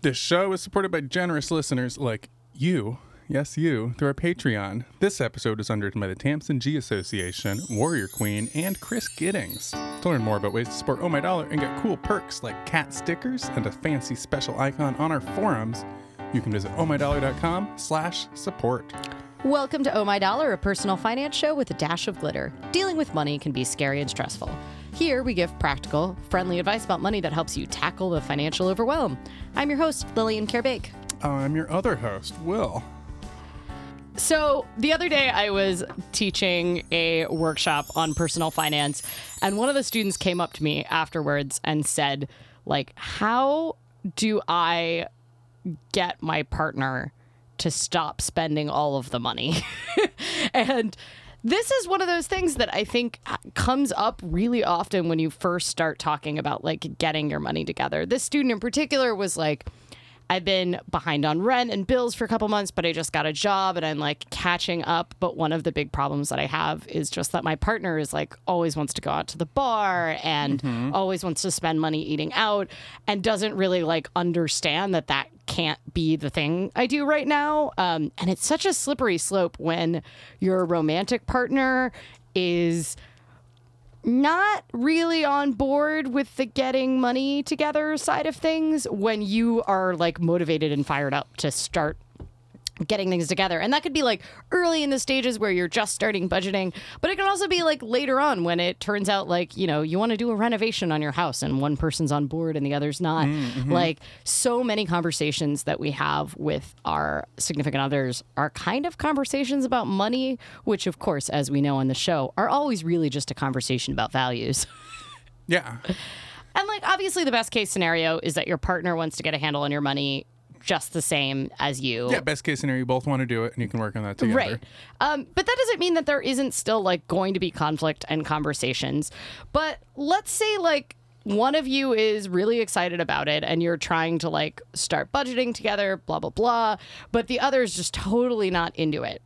This show is supported by generous listeners like you. Yes, you, through our Patreon. This episode is underwritten by the Tamsen G Association, Warrior Queen, and Chris Giddings. To learn more about ways to support Oh My Dollar and get cool perks like cat stickers and a fancy special icon on our forums, you can visit ohmydollar.com slash support. Welcome to Oh My Dollar, a personal finance show with a dash of glitter. Dealing with money can be scary and stressful. Here, we give practical, friendly advice about money that helps you tackle the financial overwhelm. I'm your host, Lillian Karabaic. I'm your other host, Will. So, the other day, I was teaching a workshop on personal finance, and one of the students came up to me afterwards and said, like, how do I get my partner to stop spending all of the money? and this is one of those things that I think uh, comes up really often when you first start talking about like getting your money together. This student in particular was like, I've been behind on rent and bills for a couple months, but I just got a job and I'm like catching up. But one of the big problems that I have is just that my partner is like always wants to go out to the bar and mm-hmm. always wants to spend money eating out and doesn't really like understand that that can't be the thing I do right now. Um, and it's such a slippery slope when your romantic partner is not really on board with the getting money together side of things when you are like motivated and fired up to start getting things together. And that could be like early in the stages where you're just starting budgeting, but it can also be like later on when it turns out like, you know, you want to do a renovation on your house and one person's on board and the other's not. Mm-hmm. Like so many conversations that we have with our significant others are kind of conversations about money, which of course, as we know on the show, are always really just a conversation about values. yeah. And like obviously the best case scenario is that your partner wants to get a handle on your money just the same as you. Yeah, best case scenario, you both want to do it and you can work on that together. Right. Um, but that doesn't mean that there isn't still like going to be conflict and conversations. But let's say like one of you is really excited about it and you're trying to like start budgeting together, blah, blah, blah, but the other is just totally not into it.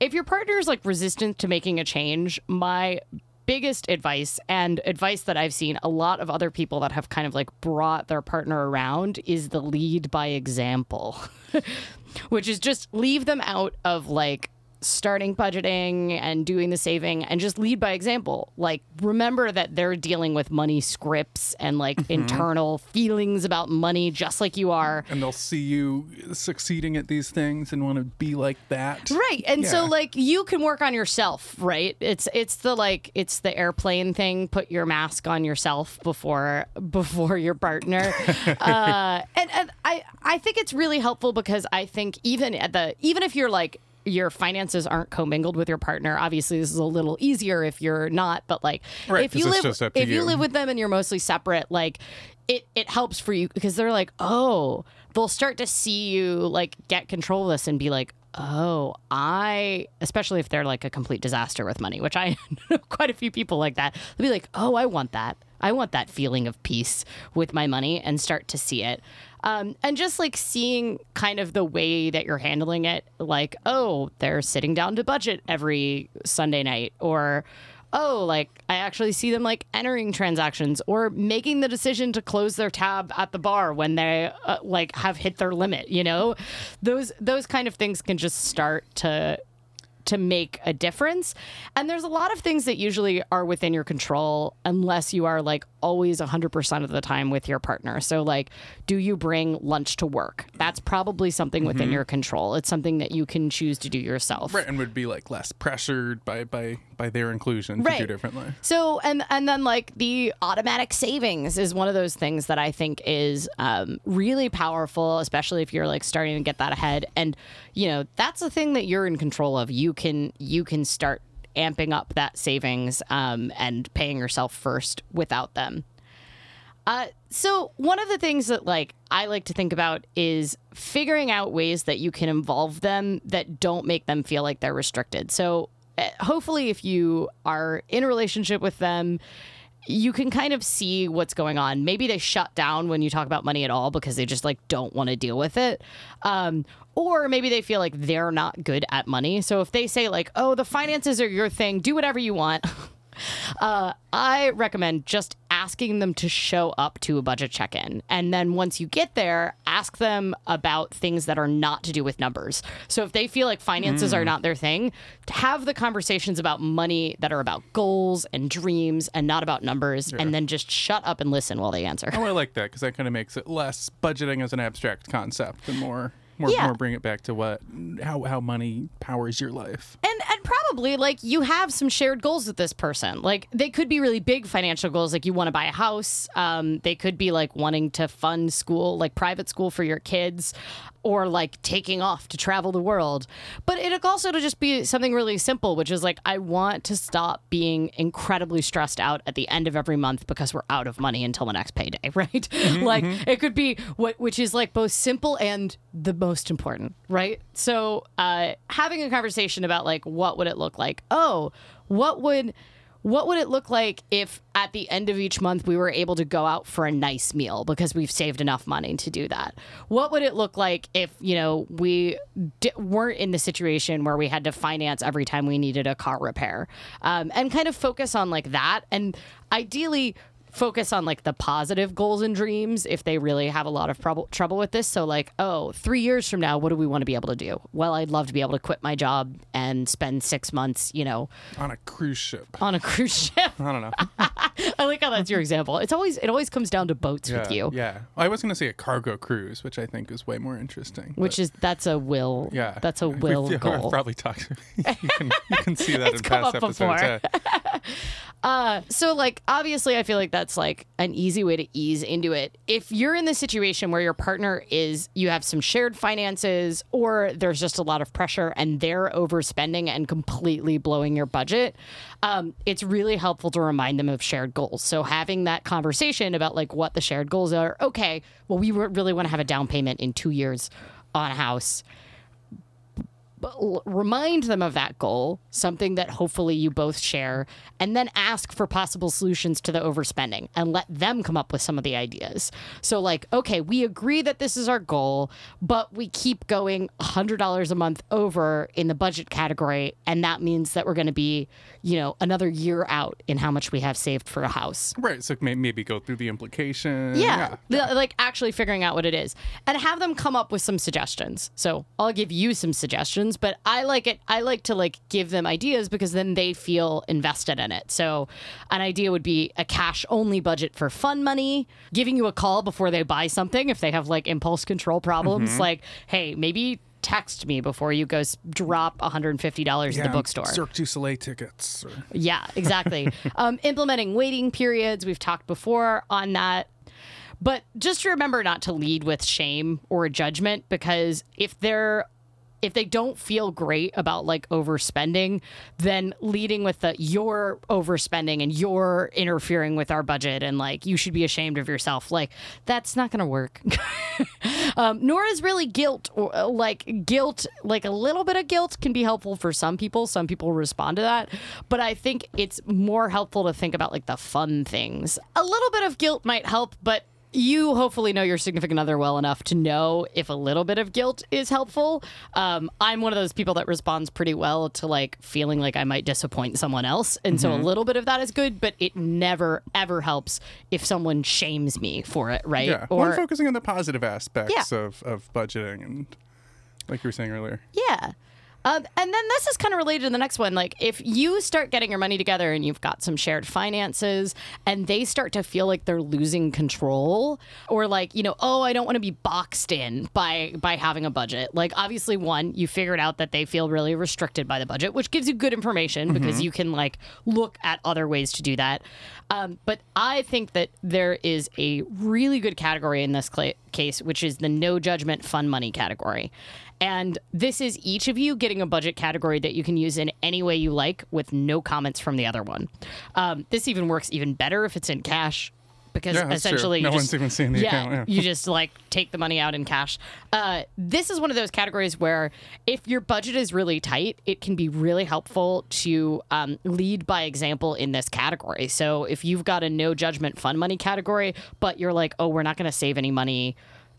If your partner is like resistant to making a change, my biggest advice and advice that I've seen a lot of other people that have kind of like brought their partner around is the lead by example, which is just leave them out of like starting budgeting and doing the saving and just lead by example. Like, remember that they're dealing with money scripts and like mm-hmm. internal feelings about money, just like you are. And they'll see you succeeding at these things and want to be like that. Right. And yeah. so, like, you can work on yourself, right? It's, it's the like, it's the airplane thing. Put your mask on yourself before, before your partner. uh, and, and I, I think it's really helpful because I think even at the, even if you're like, your finances aren't commingled with your partner. Obviously, this is a little easier if you're not, but like right, if you live if you. you live with them and you're mostly separate, like it it helps for you because they're like, "Oh, they'll start to see you like get control of this and be like, "Oh, I especially if they're like a complete disaster with money, which I know quite a few people like that. They'll be like, "Oh, I want that. I want that feeling of peace with my money and start to see it." Um, and just like seeing kind of the way that you're handling it, like, oh, they're sitting down to budget every Sunday night, or oh, like I actually see them like entering transactions or making the decision to close their tab at the bar when they uh, like have hit their limit. You know, those those kind of things can just start to to make a difference. And there's a lot of things that usually are within your control unless you are like always 100% of the time with your partner. So, like, do you bring lunch to work? That's probably something within mm-hmm. your control. It's something that you can choose to do yourself. Right. And would be like less pressured by, by, by their inclusion right. to do differently. So, and, and then like the automatic savings is one of those things that I think is um, really powerful, especially if you're like starting to get that ahead. And, you know, that's the thing that you're in control of. You can, you can start amping up that savings um, and paying yourself first without them. Uh, so one of the things that like I like to think about is figuring out ways that you can involve them that don't make them feel like they're restricted. So uh, hopefully, if you are in a relationship with them, you can kind of see what's going on. Maybe they shut down when you talk about money at all because they just like don't want to deal with it. Um, or maybe they feel like they're not good at money. So if they say like, "Oh, the finances are your thing, do whatever you want." uh, I recommend just asking them to show up to a budget check in. And then once you get there, ask them about things that are not to do with numbers. So if they feel like finances are hmm. not their thing, have the conversations about money that are about goals and dreams and not about numbers, and then just shut up and listen while they answer. Oh, I like that because that kind of makes it less budgeting as an abstract concept and more, more, Yeah. more bring it back to what, how, how money powers your life. and and probably like you have some shared goals with this person like they could be really big financial goals like you want to buy a house um, they could be like wanting to fund school like private school for your kids or like taking off to travel the world but it could also to just be something really simple which is like i want to stop being incredibly stressed out at the end of every month because we're out of money until the next payday right like it could be what which is like both simple and the most important right so uh having a conversation about like what would it look like oh what would what would it look like if at the end of each month we were able to go out for a nice meal because we've saved enough money to do that? What would it look like if, you know, we weren't in the situation where we had to finance every time we needed a car repair? Um, and kind of focus on like that. And ideally, focus on like the positive goals and dreams if they really have a lot of trouble trouble with this so like oh three years from now what do we want to be able to do well i'd love to be able to quit my job and spend six months you know On a cruise ship. on a cruise ship I don't know. i like how that's your example it's always it always comes down to boats yeah, with you Yeah. I was going to say a cargo cruise, which I think is way more interesting. which is that's a will yeah, that's a We've- will goal I've probably talked. you can you can see that It's in come past up episodes. before. yeah. Uh, so, like, obviously, I feel like that's like an easy way to ease into it. If you're in the situation where your partner is, you have some shared finances, or there's just a lot of pressure and they're overspending and completely blowing your budget, um, it's really helpful to remind them of shared goals. So, having that conversation about like what the shared goals are. Okay, well, we really want to have a down payment in two years on a house remind them of that goal, something that hopefully you both share, and then ask for possible solutions to the overspending and let them come up with some of the ideas. So, like, okay, we agree that this is our goal, but we keep going $100 a month over in the budget category, and that means that we're going to be, you know, another year out in how much we have saved for a house. Right. So maybe go through the implication. Yeah, the- like actually figuring out what it is, and have them come up with some suggestions. So I'll give you some suggestions, but I like it. I like to like give them ideas because then they feel invested in it. So an idea would be a cash only budget for fun money, giving you a call before they buy something if they have like impulse control problems. Like, hey, maybe text me before you go drop $150 Yeah, at the bookstore. Cirque du Soleil tickets. Or, Yeah, exactly. um, implementing waiting periods. We've talked before on that. But just remember not to lead with shame or judgment because if they're if they don't feel great about like overspending, then leading with the you're overspending and you're interfering with our budget and like you should be ashamed of yourself, like that's not going to work. um, nor is really guilt or uh, like guilt, like a little bit of guilt can be helpful for some people. Some people respond to that, but I think it's more helpful to think about like the fun things. A little bit of guilt might help, but you hopefully know your significant other well enough to know if a little bit of guilt is helpful. Um, I'm one of those people that responds pretty well to like feeling like I might disappoint someone else. And so a little bit of that is good, but it never, ever helps if someone shames me for it, right? yeah. Or, One focusing on the positive aspects of, of budgeting and like you were saying earlier. Yeah. Um, and then this is kind of related to the next one. Like, if you start getting your money together and you've got some shared finances and they start to feel like they're losing control or like, you know, oh, I don't want to be boxed in by by having a budget. Like, obviously, one, you figured out that they feel really restricted by the budget, which gives you good information because you can like look at other ways to do that. Um, but I think that there is a really good category in this cla case, which is the no judgment fun money category. And this is each of you getting a budget category that you can use in any way you like with no comments from the other one. Um, this even works even better if it's in cash because Yeah, essentially No you one's even seeing the yeah, account, yeah. you just like take the money out in cash. Uh, this is one of those categories where if your budget is really tight, it can be really helpful to um, lead by example in this category. So if you've got a no judgment fun money category, but you're like, oh, we're not going to save any money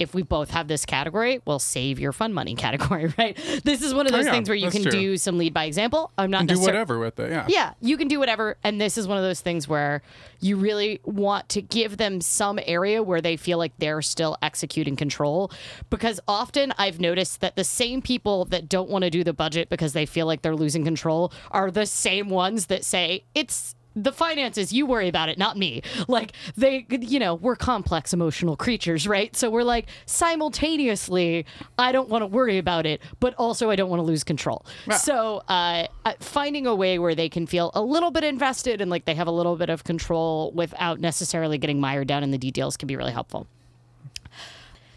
if we both have this category, we'll save your fun money category, right? This is one of Oh, those yeah, things where you can true. do some lead by example. I'm not necessarily do whatever with it. Yeah. yeah, you can do whatever. And this is one of those things where you really want to give them some area where they feel like they're still executing control. Because often I've noticed that the same people that don't want to do the budget because they feel like they're losing control are the same ones that say, it's the finances, you worry about it, not me. Like they, you know, we're complex emotional creatures, right? So we're like simultaneously, I don't want to worry about it, but also I don't want to lose control. So uh, finding a way where they can feel a little bit invested and like they have a little bit of control without necessarily getting mired down in the details can be really helpful.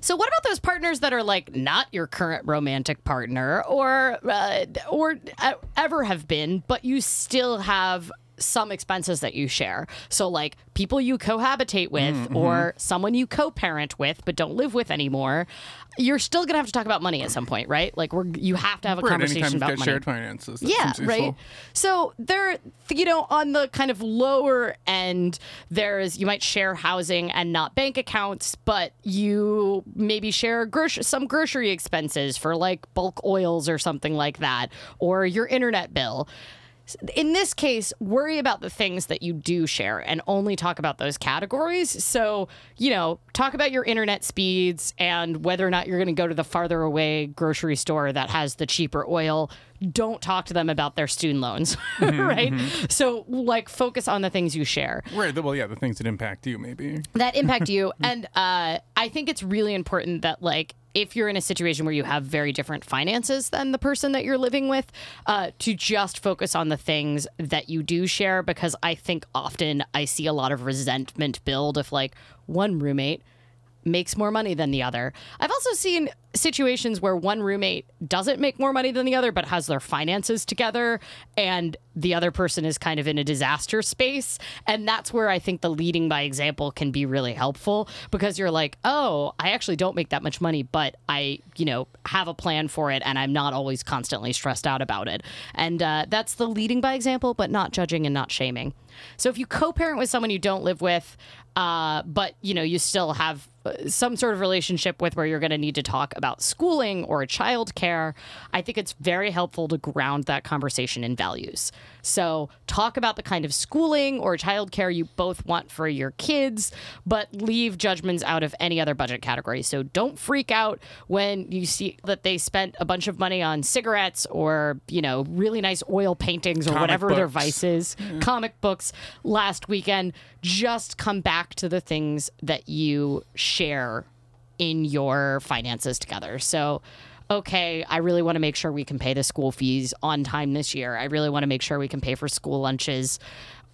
So what about those partners that are like not your current romantic partner or uh, or uh, ever have been, but you still have some expenses that you share. So like people you cohabitate with Mm-hmm. or someone you co-parent with but don't live with anymore. You're still gonna have to talk about money at some point, right? Like we're you have to have a Right. conversation about money. shared finances. That Yeah, right. So there, you know, on the kind of lower end, there's you might share housing and not bank accounts, but you maybe share grocery, some grocery expenses for like bulk oils or something like that, or your internet bill. In this case, worry about the things that you do share and only talk about those categories. So, you know, talk about your internet speeds and whether or not you're going to go to the farther away grocery store that has the cheaper oil. Don't talk to them about their student loans, right? So, like, focus on the things you share Right. Well, yeah, the things that impact you, maybe. that impact you. And uh, I think it's really important that, like, if you're in a situation where you have very different finances than the person that you're living with, uh, to just focus on the things that you do share, because I think often I see a lot of resentment build if, like, one roommate makes more money than the other. I've also seen situations where one roommate doesn't make more money than the other but has their finances together and the other person is kind of in a disaster space and that's where I think the leading by example can be really helpful because you're like, "Oh, I actually don't make that much money, but I, you know, have a plan for it and I'm not always constantly stressed out about it." And uh, that's the leading by example but not judging and not shaming. So if you co-parent with someone you don't live with, uh, but you know you still have uh, some sort of relationship with where you're going to need to talk about schooling or childcare, I think it's very helpful to ground that conversation in values. So talk about the kind of schooling or childcare you both want for your kids, but leave judgments out of any other budget category. So don't freak out when you see that they spent a bunch of money on cigarettes or you know really nice oil paintings or Comic whatever their books. vices, comic books last weekend. Just come back to the things that you share in your finances together. So, okay, I really want to make sure we can pay the school fees on time this year. I really want to make sure we can pay for school lunches.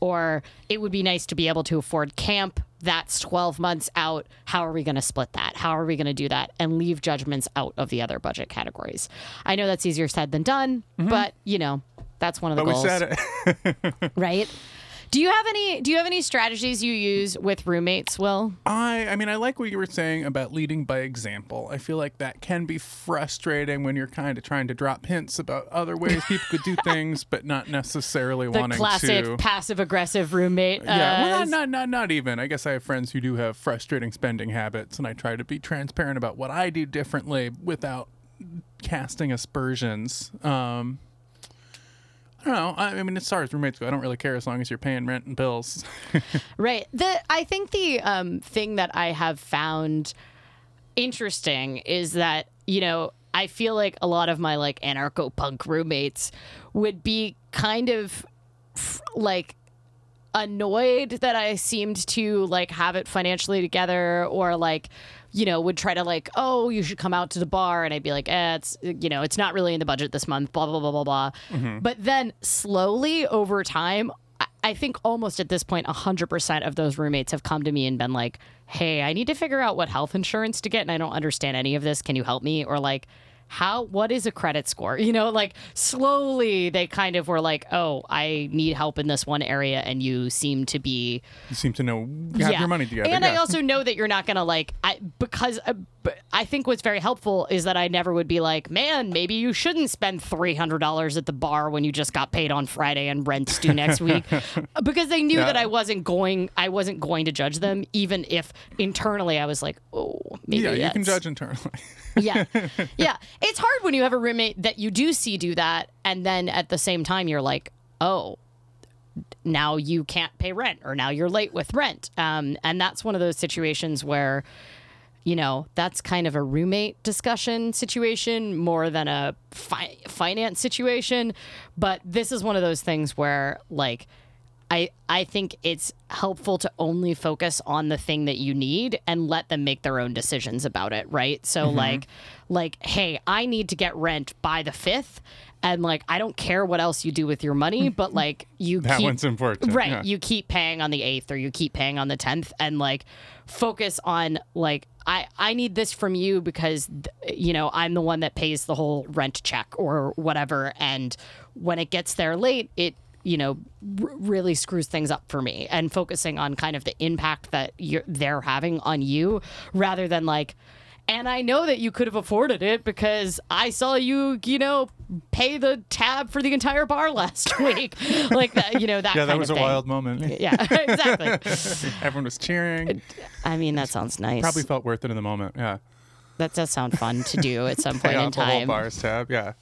Or it would be nice to be able to afford camp. That's 12 months out. How are we going to split that? How are we going to do that? And leave judgments out of the other budget categories. I know that's easier said than done, mm-hmm. but you know, that's one of the But we goals said it. right? Do you have any do you have any strategies you use with roommates, Will? I I mean I like what you were saying about leading by example. I feel like that can be frustrating when you're kind of trying to drop hints about other ways people could do things, but not necessarily The wanting classic to. passive aggressive roommate. yeah, well, uh, not, not not not even. I guess I have friends who do have frustrating spending habits, and I try to be transparent about what I do differently without casting aspersions. Um, I don't know. I, mean, as far as roommates go, I don't really care as long as you're paying rent and bills. Right. The I think the um, thing that I have found interesting is that you know I feel like a lot of my like anarcho punk roommates would be kind of like annoyed that I seemed to like have it financially together or like you know would try to like oh you should come out to the bar. And I'd be like eh it's you know it's not really in the budget this month blah blah blah blah blah. But then slowly over time I- I think almost at this point 100% of those roommates have come to me and been like hey I need to figure out what health insurance to get and I don't understand any of this. Can you help me? Or like how what is a credit score you know like slowly they kind of were like oh i need help in this one area and you seem to be You seem to know have your money together. and I also know that you're not gonna like I because uh, I think what's very helpful is that I never would be like, man, maybe you shouldn't spend three hundred dollars at the bar when you just got paid on Friday and rent's due next week, because they knew Yeah. that I wasn't going I wasn't going to judge them, even if internally I was like, oh, maybe yeah, you can judge internally. yeah. Yeah. It's hard when you have a roommate that you do see do that. And then at the same time, you're like, oh, now you can't pay rent or now you're late with rent. Um, and that's one of those situations where, you know, that's kind of a roommate discussion situation more than a fi- finance situation. But this is one of those things where, like, I, I think it's helpful to only focus on the thing that you need and let them make their own decisions about it, right? So Mm-hmm. like like hey, I need to get rent by the 5th and like I don't care what else you do with your money, but like you That keep, one's important, Right. yeah. You keep paying on the 8th or you keep paying on the 10th and like focus on like I I need this from you because you know, I'm the one that pays the whole rent check or whatever and when it gets there late, it you know r- really screws things up for me and focusing on kind of the impact that you're they're having on you rather than like and I know that you could have afforded it because I saw you, you know, pay the tab for the entire bar last week. like that, you know, that yeah, that was a thing. wild moment. Yeah, exactly. Everyone was cheering. I mean, that sounds nice. Probably felt worth it in the moment. Yeah. that does sound fun to do at some point in off the whole time. bars tab. Yeah.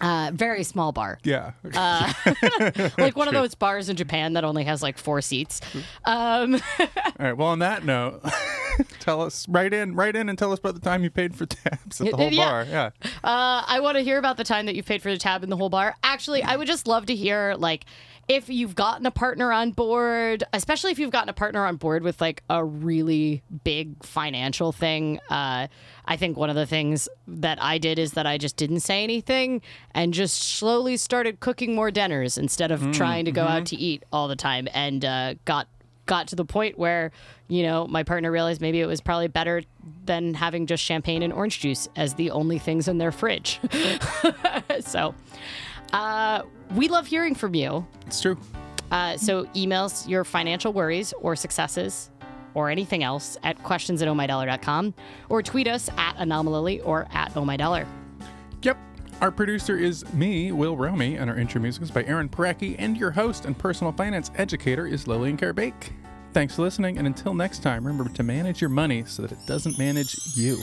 Uh, very small bar. Yeah. Uh, like one of those bars in Japan that only has like four seats. Um, All right. Well, on that note, tell us write in, write in, and tell us about the time you paid for tabs at the whole Yeah. bar. Yeah. Uh, I want to hear about the time that you paid for the tab in the whole bar. Actually, I would just love to hear like if you've gotten a partner on board, especially if you've gotten a partner on board with like a really big financial thing. Uh, I think one of the things that I did is that I just didn't say anything and just slowly started cooking more dinners instead of trying to go out to eat all the time, and uh, got got to the point where you know my partner realized maybe it was probably better than having just champagne and orange juice as the only things in their fridge so uh, we love hearing from you It's true. uh, so emails your financial worries or successes or anything else at questions at ohmydollar.com or tweet us at anomalily or at ohmydollar Yep. Our producer is me, Will Romy, and our intro music is by Aaron Parecki, and your host and personal finance educator is Lillian Karabaic. Thanks for listening, and until next time, remember to manage your money so that it doesn't manage you.